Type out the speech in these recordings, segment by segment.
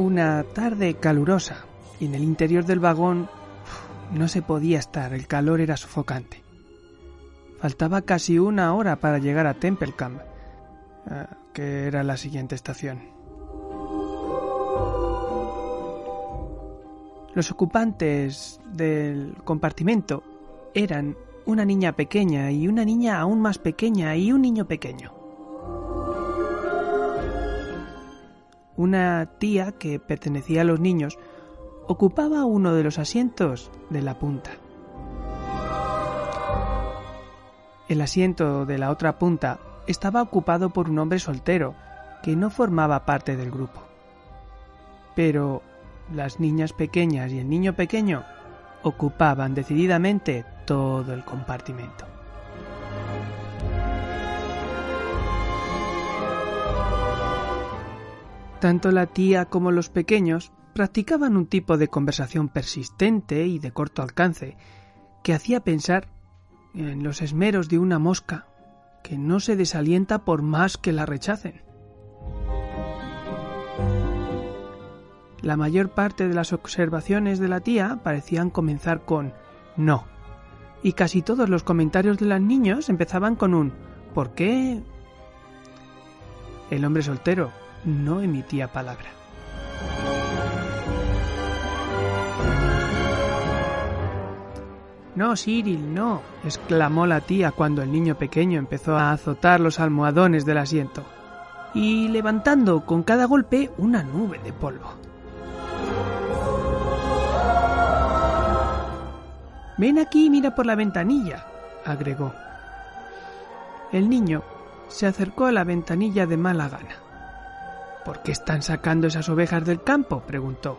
una tarde calurosa y en el interior del vagón no se podía estar, el calor era sofocante. Faltaba casi una hora para llegar a Templecamp, eh, que era la siguiente estación. Los ocupantes del compartimento eran una niña pequeña y una niña aún más pequeña y un niño pequeño. Una tía que pertenecía a los niños ocupaba uno de los asientos de la punta. El asiento de la otra punta estaba ocupado por un hombre soltero que no formaba parte del grupo. Pero las niñas pequeñas y el niño pequeño ocupaban decididamente todo el compartimento. Tanto la tía como los pequeños practicaban un tipo de conversación persistente y de corto alcance que hacía pensar en los esmeros de una mosca que no se desalienta por más que la rechacen. La mayor parte de las observaciones de la tía parecían comenzar con no, y casi todos los comentarios de los niños empezaban con un ¿por qué? El hombre soltero no emitía palabra. No, Cyril, no, exclamó la tía cuando el niño pequeño empezó a azotar los almohadones del asiento y levantando con cada golpe una nube de polvo. Ven aquí y mira por la ventanilla, agregó. El niño se acercó a la ventanilla de mala gana. ¿Por qué están sacando esas ovejas del campo? preguntó.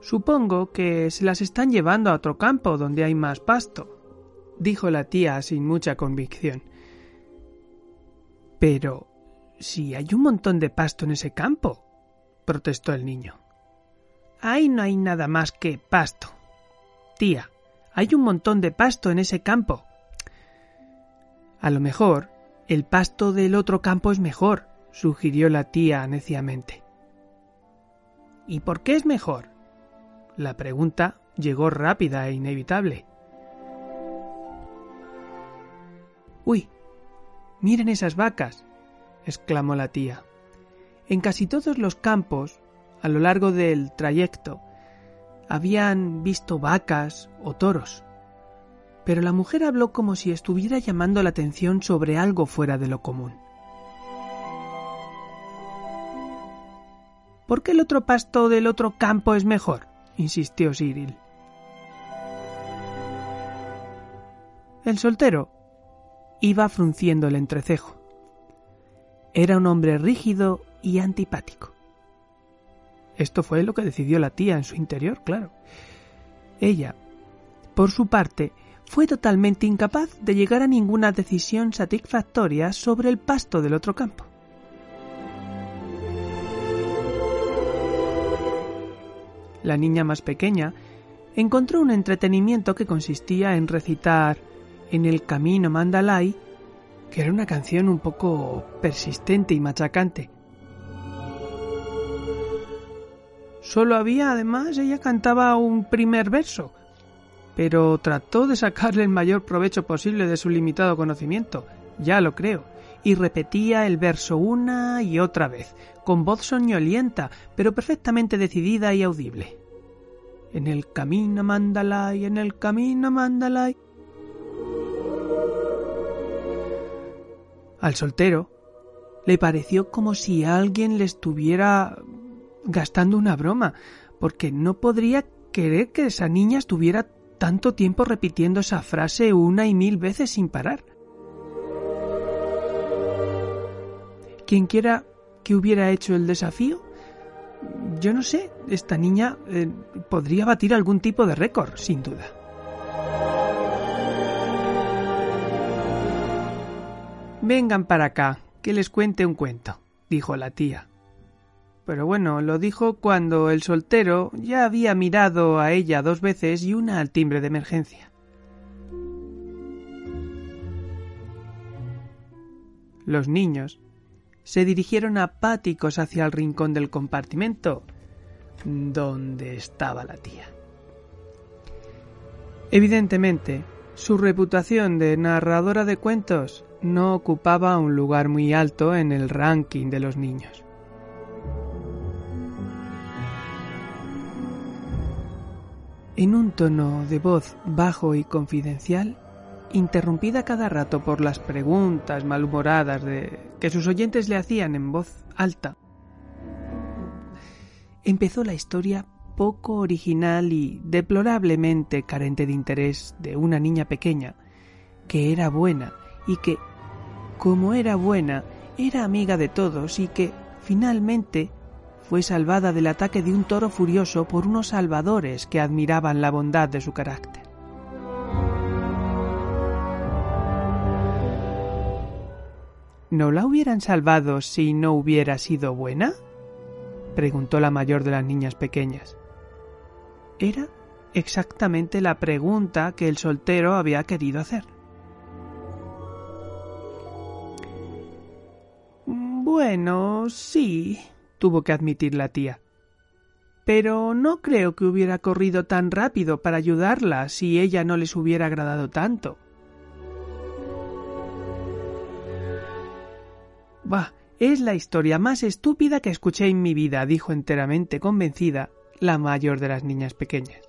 Supongo que se las están llevando a otro campo donde hay más pasto, dijo la tía sin mucha convicción. Pero si hay un montón de pasto en ese campo, protestó el niño. Ahí no hay nada más que pasto. Tía, hay un montón de pasto en ese campo. A lo mejor el pasto del otro campo es mejor, sugirió la tía neciamente. ¿Y por qué es mejor? La pregunta llegó rápida e inevitable. Uy, miren esas vacas, exclamó la tía. En casi todos los campos, a lo largo del trayecto, habían visto vacas o toros. Pero la mujer habló como si estuviera llamando la atención sobre algo fuera de lo común. ¿Por qué el otro pasto del otro campo es mejor? insistió Cyril. El soltero iba frunciendo el entrecejo. Era un hombre rígido y antipático. Esto fue lo que decidió la tía en su interior, claro. Ella, por su parte, fue totalmente incapaz de llegar a ninguna decisión satisfactoria sobre el pasto del otro campo. La niña más pequeña, encontró un entretenimiento que consistía en recitar en el camino Mandalay que era una canción un poco persistente y machacante. Solo había, además, ella cantaba un primer verso, pero trató de sacarle el mayor provecho posible de su limitado conocimiento, ya lo creo, y repetía el verso una y otra vez, con voz soñolienta, pero perfectamente decidida y audible. En el camino Mandalay, en el camino Mandalay. Al soltero le pareció como si alguien le estuviera gastando una broma, porque no podría querer que esa niña estuviera tanto tiempo repitiendo esa frase una y mil veces sin parar. Quien quiera que hubiera hecho el desafío, yo no sé, esta niña eh, podría batir algún tipo de récord, sin duda. Vengan para acá, que les cuente un cuento, dijo la tía. Pero bueno, lo dijo cuando el soltero ya había mirado a ella dos veces y una al timbre de emergencia. Los niños se dirigieron apáticos hacia el rincón del compartimento donde estaba la tía. Evidentemente, su reputación de narradora de cuentos no ocupaba un lugar muy alto en el ranking de los niños. En un tono de voz bajo y confidencial, interrumpida cada rato por las preguntas malhumoradas de que sus oyentes le hacían en voz alta, empezó la historia poco original y deplorablemente carente de interés de una niña pequeña que era buena y que, como era buena, era amiga de todos y que, finalmente, fue salvada del ataque de un toro furioso por unos salvadores que admiraban la bondad de su carácter. ¿No la hubieran salvado si no hubiera sido buena? preguntó la mayor de las niñas pequeñas. Era exactamente la pregunta que el soltero había querido hacer. Bueno, sí, tuvo que admitir la tía. Pero no creo que hubiera corrido tan rápido para ayudarla si ella no les hubiera agradado tanto. Bah, es la historia más estúpida que escuché en mi vida, dijo enteramente convencida la mayor de las niñas pequeñas.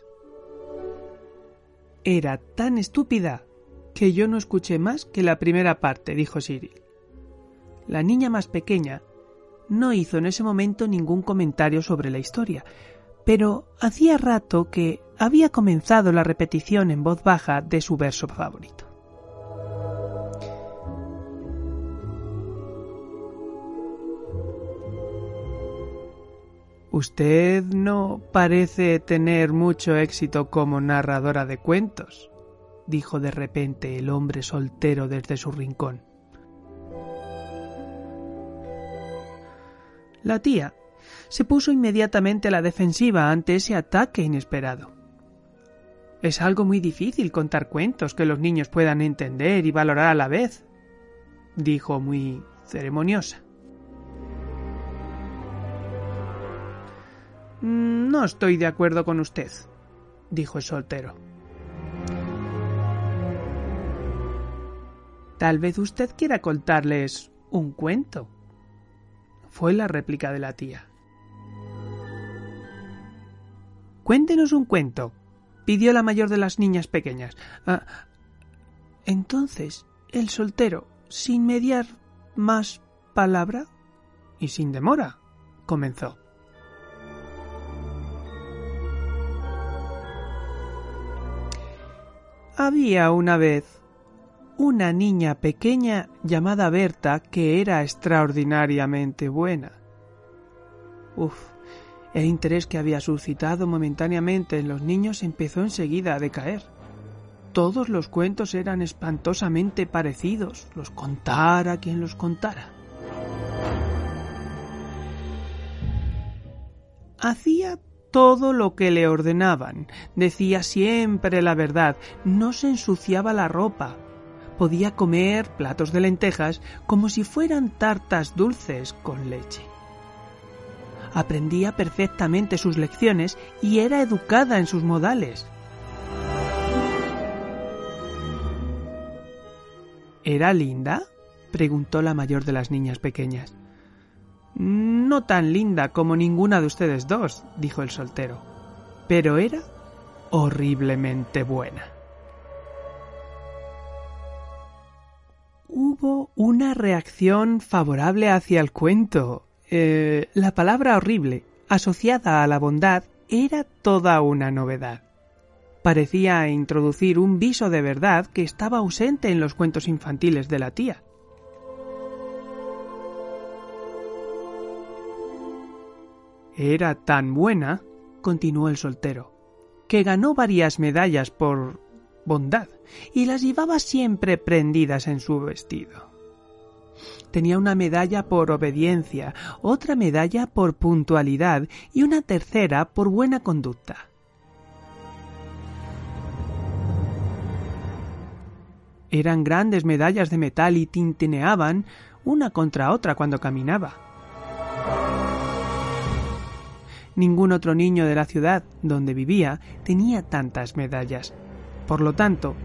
Era tan estúpida que yo no escuché más que la primera parte, dijo Cyril. La niña más pequeña no hizo en ese momento ningún comentario sobre la historia, pero hacía rato que había comenzado la repetición en voz baja de su verso favorito. Usted no parece tener mucho éxito como narradora de cuentos, dijo de repente el hombre soltero desde su rincón. La tía se puso inmediatamente a la defensiva ante ese ataque inesperado. Es algo muy difícil contar cuentos que los niños puedan entender y valorar a la vez, dijo muy ceremoniosa. No estoy de acuerdo con usted, dijo el soltero. Tal vez usted quiera contarles un cuento, fue la réplica de la tía. Cuéntenos un cuento, pidió la mayor de las niñas pequeñas. Ah, entonces, el soltero, sin mediar más palabra y sin demora, comenzó. Había una vez una niña pequeña llamada Berta que era extraordinariamente buena. Uf, el interés que había suscitado momentáneamente en los niños empezó enseguida a decaer. Todos los cuentos eran espantosamente parecidos, los contara quien los contara. Hacía todo lo que le ordenaban, decía siempre la verdad, no se ensuciaba la ropa, podía comer platos de lentejas como si fueran tartas dulces con leche. Aprendía perfectamente sus lecciones y era educada en sus modales. ¿Era linda? preguntó la mayor de las niñas pequeñas. No tan linda como ninguna de ustedes dos, dijo el soltero, pero era horriblemente buena. Hubo una reacción favorable hacia el cuento. Eh, la palabra horrible, asociada a la bondad, era toda una novedad. Parecía introducir un viso de verdad que estaba ausente en los cuentos infantiles de la tía. Era tan buena, continuó el soltero, que ganó varias medallas por bondad y las llevaba siempre prendidas en su vestido. Tenía una medalla por obediencia, otra medalla por puntualidad y una tercera por buena conducta. Eran grandes medallas de metal y tintineaban una contra otra cuando caminaba. Ningún otro niño de la ciudad donde vivía tenía tantas medallas. Por lo tanto,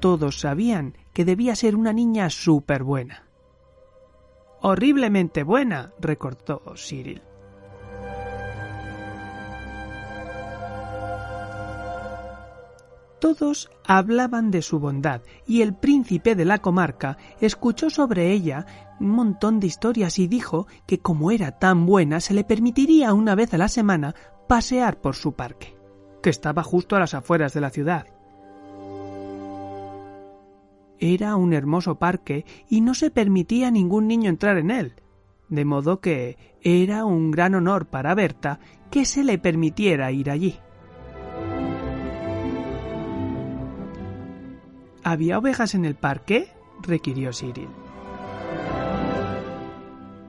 todos sabían que debía ser una niña súper buena. Horriblemente buena, recortó Cyril. Todos hablaban de su bondad y el príncipe de la comarca escuchó sobre ella un montón de historias y dijo que como era tan buena se le permitiría una vez a la semana pasear por su parque, que estaba justo a las afueras de la ciudad. Era un hermoso parque y no se permitía a ningún niño entrar en él, de modo que era un gran honor para Berta que se le permitiera ir allí. ¿Había ovejas en el parque? requirió Cyril.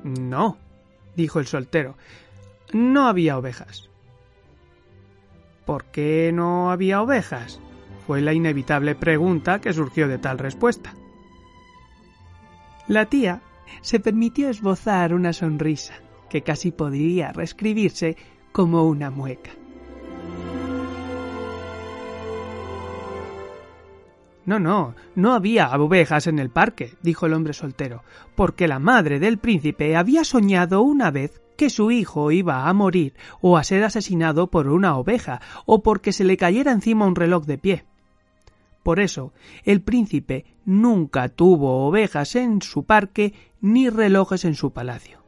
No, dijo el soltero. No había ovejas. ¿Por qué no había ovejas? fue la inevitable pregunta que surgió de tal respuesta. La tía se permitió esbozar una sonrisa que casi podría reescribirse como una mueca. No, no, no había ovejas en el parque, dijo el hombre soltero, porque la madre del príncipe había soñado una vez que su hijo iba a morir o a ser asesinado por una oveja o porque se le cayera encima un reloj de pie. Por eso, el príncipe nunca tuvo ovejas en su parque ni relojes en su palacio.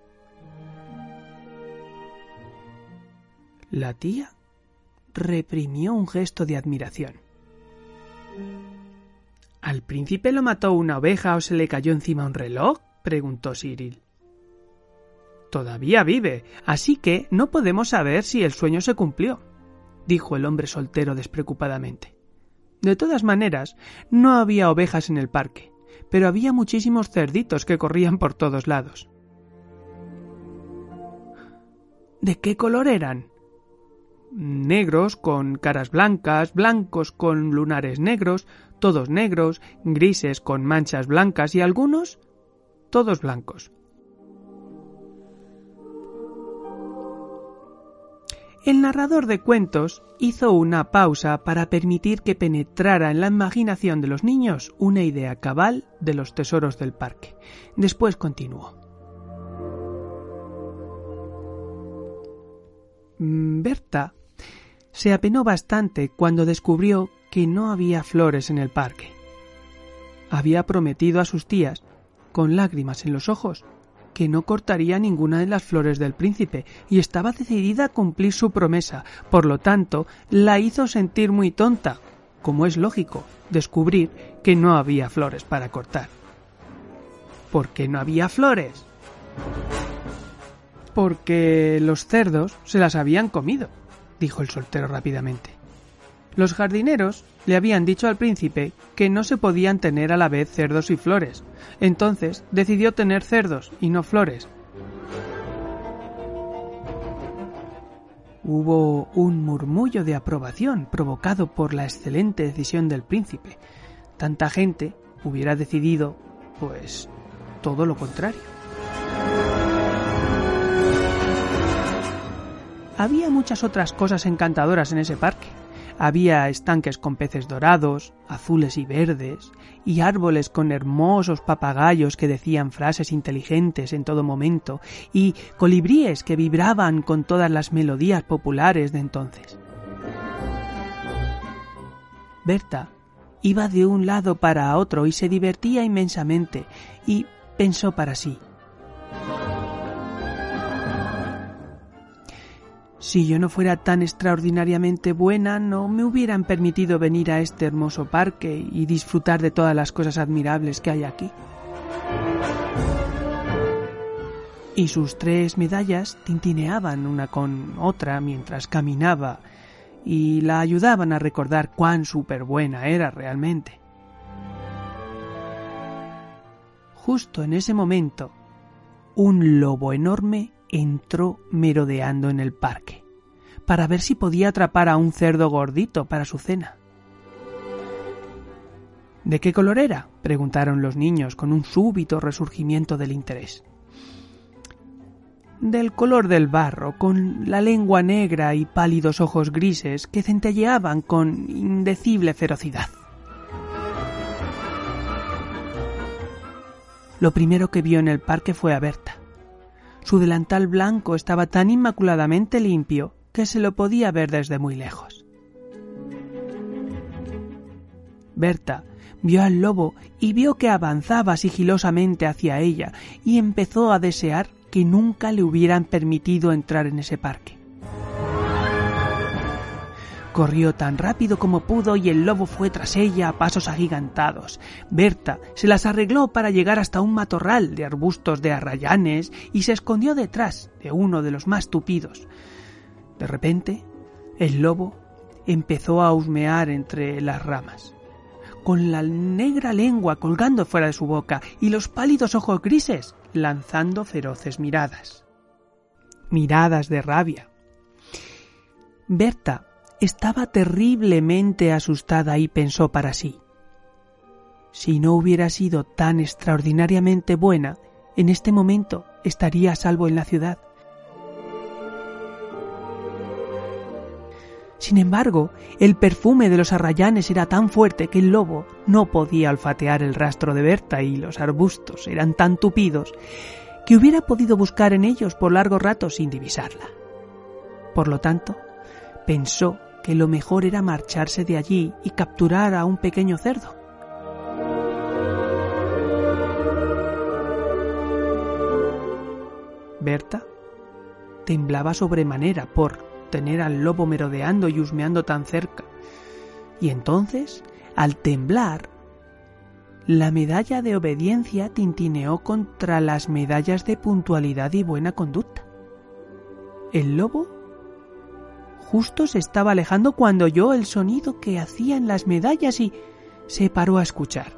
La tía reprimió un gesto de admiración. ¿Al príncipe lo mató una oveja o se le cayó encima un reloj? preguntó Cyril. Todavía vive, así que no podemos saber si el sueño se cumplió, dijo el hombre soltero despreocupadamente. De todas maneras, no había ovejas en el parque, pero había muchísimos cerditos que corrían por todos lados. ¿De qué color eran? Negros con caras blancas, blancos con lunares negros, todos negros, grises con manchas blancas y algunos todos blancos. El narrador de cuentos hizo una pausa para permitir que penetrara en la imaginación de los niños una idea cabal de los tesoros del parque. Después continuó. Mm, Berta se apenó bastante cuando descubrió que no había flores en el parque. Había prometido a sus tías, con lágrimas en los ojos, que no cortaría ninguna de las flores del príncipe, y estaba decidida a cumplir su promesa. Por lo tanto, la hizo sentir muy tonta, como es lógico, descubrir que no había flores para cortar. ¿Por qué no había flores? Porque los cerdos se las habían comido, dijo el soltero rápidamente. Los jardineros le habían dicho al príncipe que no se podían tener a la vez cerdos y flores. Entonces decidió tener cerdos y no flores. Hubo un murmullo de aprobación provocado por la excelente decisión del príncipe. Tanta gente hubiera decidido, pues, todo lo contrario. Había muchas otras cosas encantadoras en ese parque. Había estanques con peces dorados, azules y verdes, y árboles con hermosos papagayos que decían frases inteligentes en todo momento, y colibríes que vibraban con todas las melodías populares de entonces. Berta iba de un lado para otro y se divertía inmensamente, y pensó para sí. Si yo no fuera tan extraordinariamente buena, no me hubieran permitido venir a este hermoso parque y disfrutar de todas las cosas admirables que hay aquí. Y sus tres medallas tintineaban una con otra mientras caminaba y la ayudaban a recordar cuán súper buena era realmente. Justo en ese momento, un lobo enorme entró merodeando en el parque, para ver si podía atrapar a un cerdo gordito para su cena. ¿De qué color era? preguntaron los niños con un súbito resurgimiento del interés. Del color del barro, con la lengua negra y pálidos ojos grises que centelleaban con indecible ferocidad. Lo primero que vio en el parque fue a Berta. Su delantal blanco estaba tan inmaculadamente limpio que se lo podía ver desde muy lejos. Berta vio al lobo y vio que avanzaba sigilosamente hacia ella y empezó a desear que nunca le hubieran permitido entrar en ese parque. Corrió tan rápido como pudo y el lobo fue tras ella a pasos agigantados. Berta se las arregló para llegar hasta un matorral de arbustos de arrayanes y se escondió detrás de uno de los más tupidos. De repente, el lobo empezó a husmear entre las ramas, con la negra lengua colgando fuera de su boca y los pálidos ojos grises lanzando feroces miradas. Miradas de rabia. Berta estaba terriblemente asustada y pensó para sí. Si no hubiera sido tan extraordinariamente buena, en este momento estaría a salvo en la ciudad. Sin embargo, el perfume de los arrayanes era tan fuerte que el lobo no podía olfatear el rastro de Berta y los arbustos eran tan tupidos que hubiera podido buscar en ellos por largo rato sin divisarla. Por lo tanto, pensó que lo mejor era marcharse de allí y capturar a un pequeño cerdo. Berta temblaba sobremanera por tener al lobo merodeando y husmeando tan cerca. Y entonces, al temblar, la medalla de obediencia tintineó contra las medallas de puntualidad y buena conducta. El lobo Justo se estaba alejando cuando oyó el sonido que hacían las medallas y se paró a escuchar.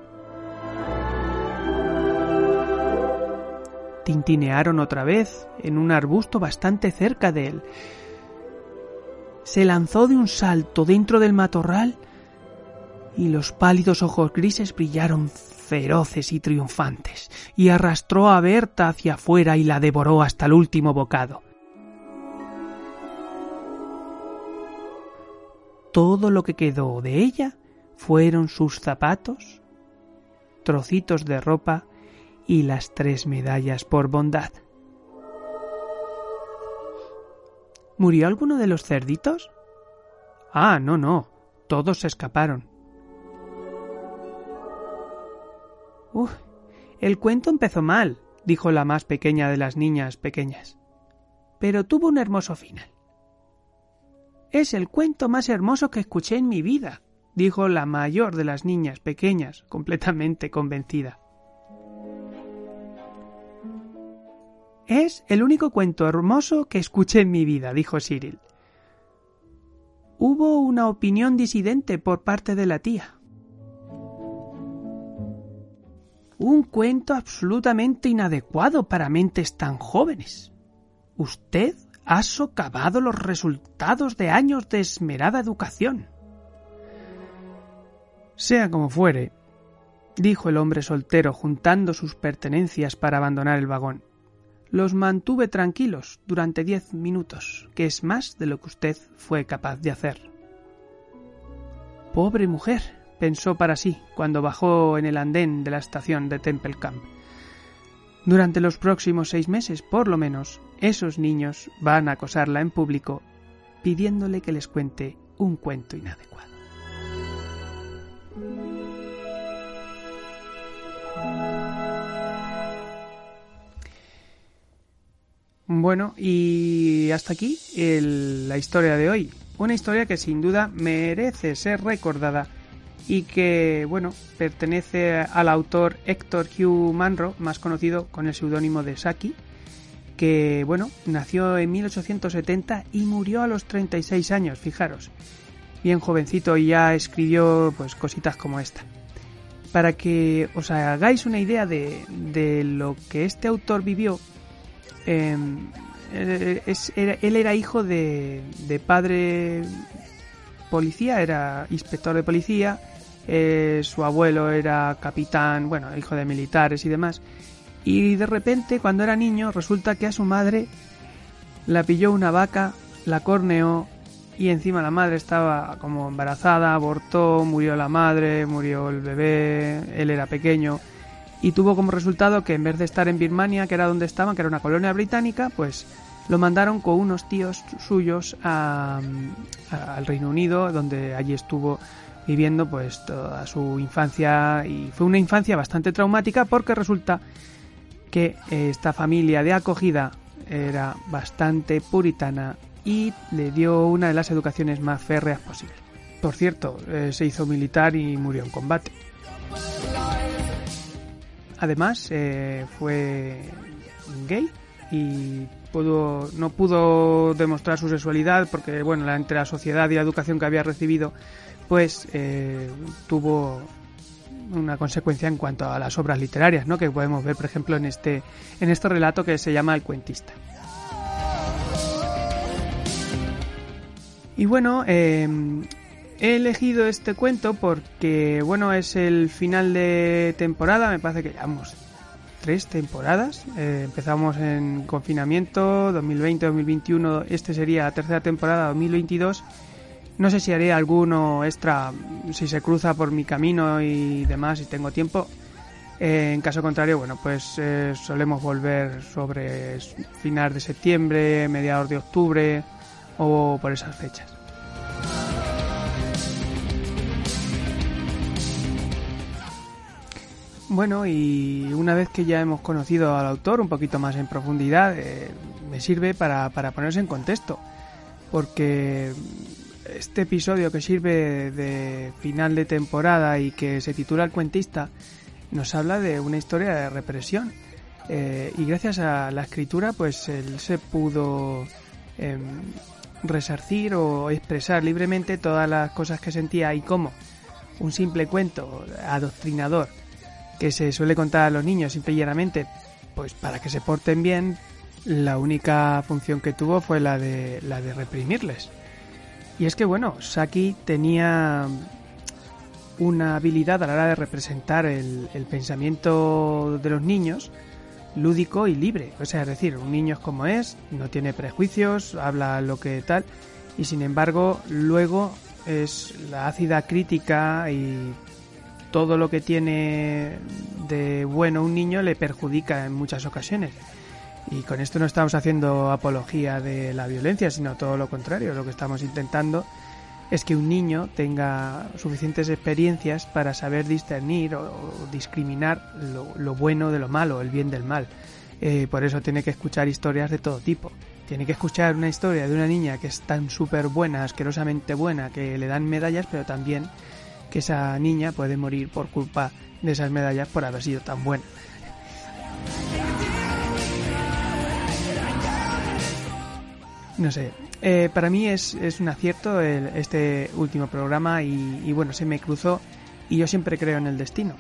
Tintinearon otra vez en un arbusto bastante cerca de él. Se lanzó de un salto dentro del matorral y los pálidos ojos grises brillaron feroces y triunfantes, y arrastró a Berta hacia afuera y la devoró hasta el último bocado. Todo lo que quedó de ella fueron sus zapatos, trocitos de ropa y las tres medallas por bondad. ¿Murió alguno de los cerditos? Ah, no, no, todos se escaparon. Uf, el cuento empezó mal, dijo la más pequeña de las niñas pequeñas, pero tuvo un hermoso final. Es el cuento más hermoso que escuché en mi vida, dijo la mayor de las niñas pequeñas, completamente convencida. Es el único cuento hermoso que escuché en mi vida, dijo Cyril. Hubo una opinión disidente por parte de la tía. Un cuento absolutamente inadecuado para mentes tan jóvenes. Usted ha socavado los resultados de años de esmerada educación. Sea como fuere, dijo el hombre soltero juntando sus pertenencias para abandonar el vagón. Los mantuve tranquilos durante diez minutos, que es más de lo que usted fue capaz de hacer. Pobre mujer, pensó para sí cuando bajó en el andén de la estación de Temple Camp. Durante los próximos seis meses, por lo menos, esos niños van a acosarla en público pidiéndole que les cuente un cuento inadecuado. Bueno, y hasta aquí la historia de hoy. Una historia que sin duda merece ser recordada y que, bueno, pertenece al autor Héctor Hugh Manro, más conocido con el seudónimo de Saki, que, bueno, nació en 1870 y murió a los 36 años, fijaros. Bien jovencito y ya escribió, pues, cositas como esta. Para que os hagáis una idea de, de lo que este autor vivió, eh, eh, él era hijo de, padre policía, era inspector de policía, eh, su abuelo era capitán, bueno, hijo de militares y demás. Y de repente, cuando era niño, resulta que a su madre la pilló una vaca, la corneó y encima la madre estaba como embarazada, abortó, murió la madre, murió el bebé, él era pequeño y tuvo como resultado que en vez de estar en Birmania, que era donde estaban, que era una colonia británica, pues lo mandaron con unos tíos suyos al Reino Unido, donde allí estuvo viviendo pues toda su infancia y fue una infancia bastante traumática porque resulta que esta familia de acogida era bastante puritana y le dio una de las educaciones más férreas posibles. Por cierto, eh, se hizo militar y murió en combate. Además, eh, fue gay y pudo, no pudo demostrar su sexualidad porque, bueno, entre la sociedad y la educación que había recibido, pues eh, tuvo una consecuencia en cuanto a las obras literarias, ¿no? Que podemos ver, por ejemplo, en este, en este relato que se llama El cuentista. Y bueno, eh, He elegido este cuento porque, bueno, es el final de temporada, me parece que llevamos tres temporadas. Eh, empezamos en confinamiento 2020-2021, este sería la tercera temporada 2022. No sé si haré alguno extra si se cruza por mi camino y demás, si tengo tiempo. Eh, en caso contrario, bueno, pues eh, solemos volver sobre final de septiembre, mediados de octubre o por esas fechas. Bueno, y una vez que ya hemos conocido al autor un poquito más en profundidad, eh, me sirve para, para ponerse en contexto. Porque este episodio que sirve de final de temporada y que se titula El cuentista, nos habla de una historia de represión. Eh, y gracias a la escritura, pues él se pudo em, resarcir o expresar libremente todas las cosas que sentía y cómo un simple cuento adoctrinador que se suele contar a los niños simple y llanamente, pues para que se porten bien, la única función que tuvo fue la de, la de reprimirles. Y es que bueno, Saki tenía una habilidad a la hora de representar el, el pensamiento de los niños lúdico y libre. O sea, es decir, un niño es como es, no tiene prejuicios, habla lo que tal, y sin embargo, luego es la ácida crítica y todo lo que tiene de bueno un niño le perjudica en muchas ocasiones. Y con esto no estamos haciendo apología de la violencia, sino todo lo contrario. Lo que estamos intentando es que un niño tenga suficientes experiencias para saber discernir o, discriminar lo, bueno de lo malo, el bien del mal. Eh, por eso tiene que escuchar historias de todo tipo. Tiene que escuchar una historia de una niña que es tan súper buena, asquerosamente buena, que le dan medallas, pero también que esa niña puede morir por culpa de esas medallas por haber sido tan buena. No sé, eh, para mí es, un acierto este último programa y, y bueno, se me cruzó y yo siempre creo en el destino.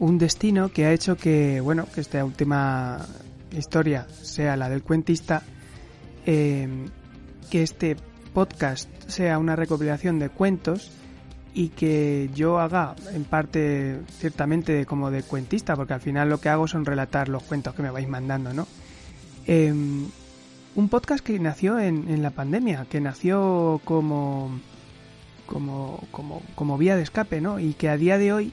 Un destino que ha hecho que, bueno, que esta última historia sea la del cuentista, eh, que este podcast sea una recopilación de cuentos y que yo haga en parte ciertamente como de cuentista, porque al final lo que hago son relatar los cuentos que me vais mandando, ¿no? Em, un podcast que nació en, la pandemia, que nació como, como, como, como vía de escape, ¿no? Y que a día de hoy,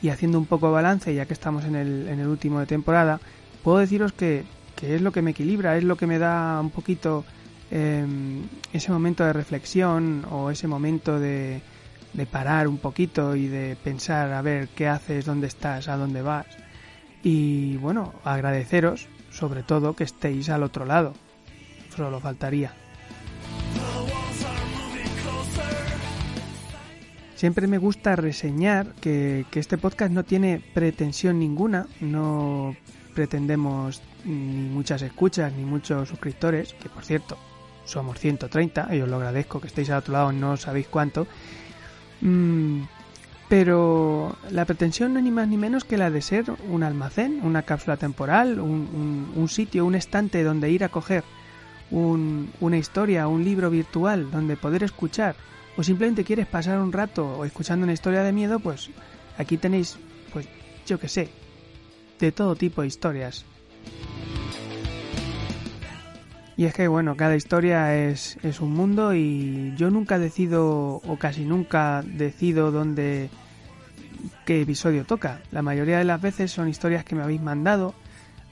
y haciendo un poco balance, ya que estamos en el, en el último de temporada, puedo deciros que, que es lo que me equilibra, es lo que me da un poquito em, ese momento de reflexión o ese momento de, de parar un poquito y de pensar a ver qué haces, dónde estás, a dónde vas. Y bueno, agradeceros sobre todo que estéis al otro lado. Solo faltaría. Siempre me gusta reseñar que, que, este podcast no tiene pretensión ninguna, no pretendemos ni muchas escuchas ni muchos suscriptores, que por cierto somos 130 y os lo agradezco que estéis al otro lado, no sabéis cuánto. Mm, pero la pretensión no es ni más ni menos que la de ser un almacén, una cápsula temporal, un, sitio, un estante donde ir a coger una historia, un libro virtual donde poder escuchar, o simplemente quieres pasar un rato escuchando una historia de miedo, pues aquí tenéis, pues yo que sé, de todo tipo de historias. Y es que, bueno, cada historia es, es un mundo y yo nunca decido, o casi nunca decido dónde, qué episodio toca. La mayoría de las veces son historias que me habéis mandado,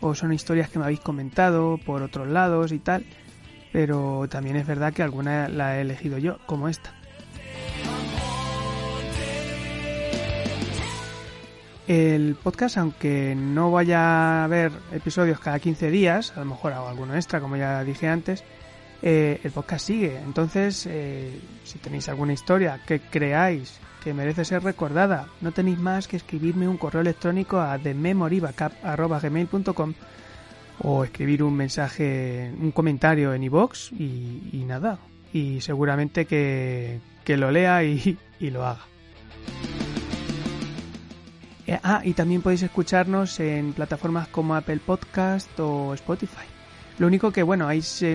o son historias que me habéis comentado por otros lados y tal. Pero también es verdad que alguna la he elegido yo, como esta. El podcast, aunque no vaya a haber episodios cada 15 días, a lo mejor hago alguno extra, como ya dije antes, eh, el podcast sigue. Entonces, eh, si tenéis alguna historia que creáis que merece ser recordada, no tenéis más que escribirme un correo electrónico a thememorybackup.gmail.com o escribir un mensaje, un comentario en iVoox y, y, nada. Y seguramente que, que lo lea y, y lo haga. Eh, ah, y también podéis escucharnos en plataformas como Apple Podcast o Spotify. Lo único que, bueno,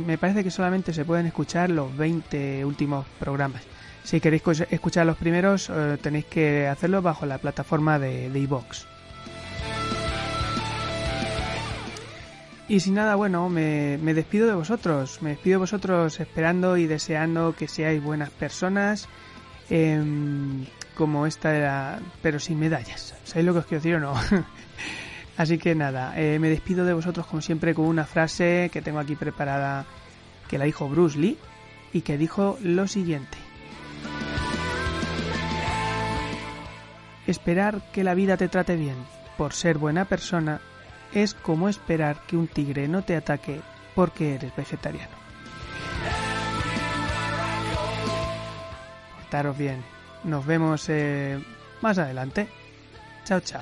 me parece que solamente se pueden escuchar los 20 últimos programas. Si queréis escuchar los primeros, eh, tenéis que hacerlo bajo la plataforma de iVoox. y sin nada, bueno, me, despido de vosotros. Me despido de vosotros esperando y deseando que seáis buenas personas. Em, como esta era, pero sin medallas. ¿Sabéis lo que os quiero decir o no? Así que nada, eh, me despido de vosotros como siempre con una frase que tengo aquí preparada que la dijo Bruce Lee y que dijo lo siguiente. Esperar que la vida te trate bien por ser buena persona es como esperar que un tigre no te ataque porque eres vegetariano. Portaros bien. Nos vemos eh, más adelante. Chao, chao.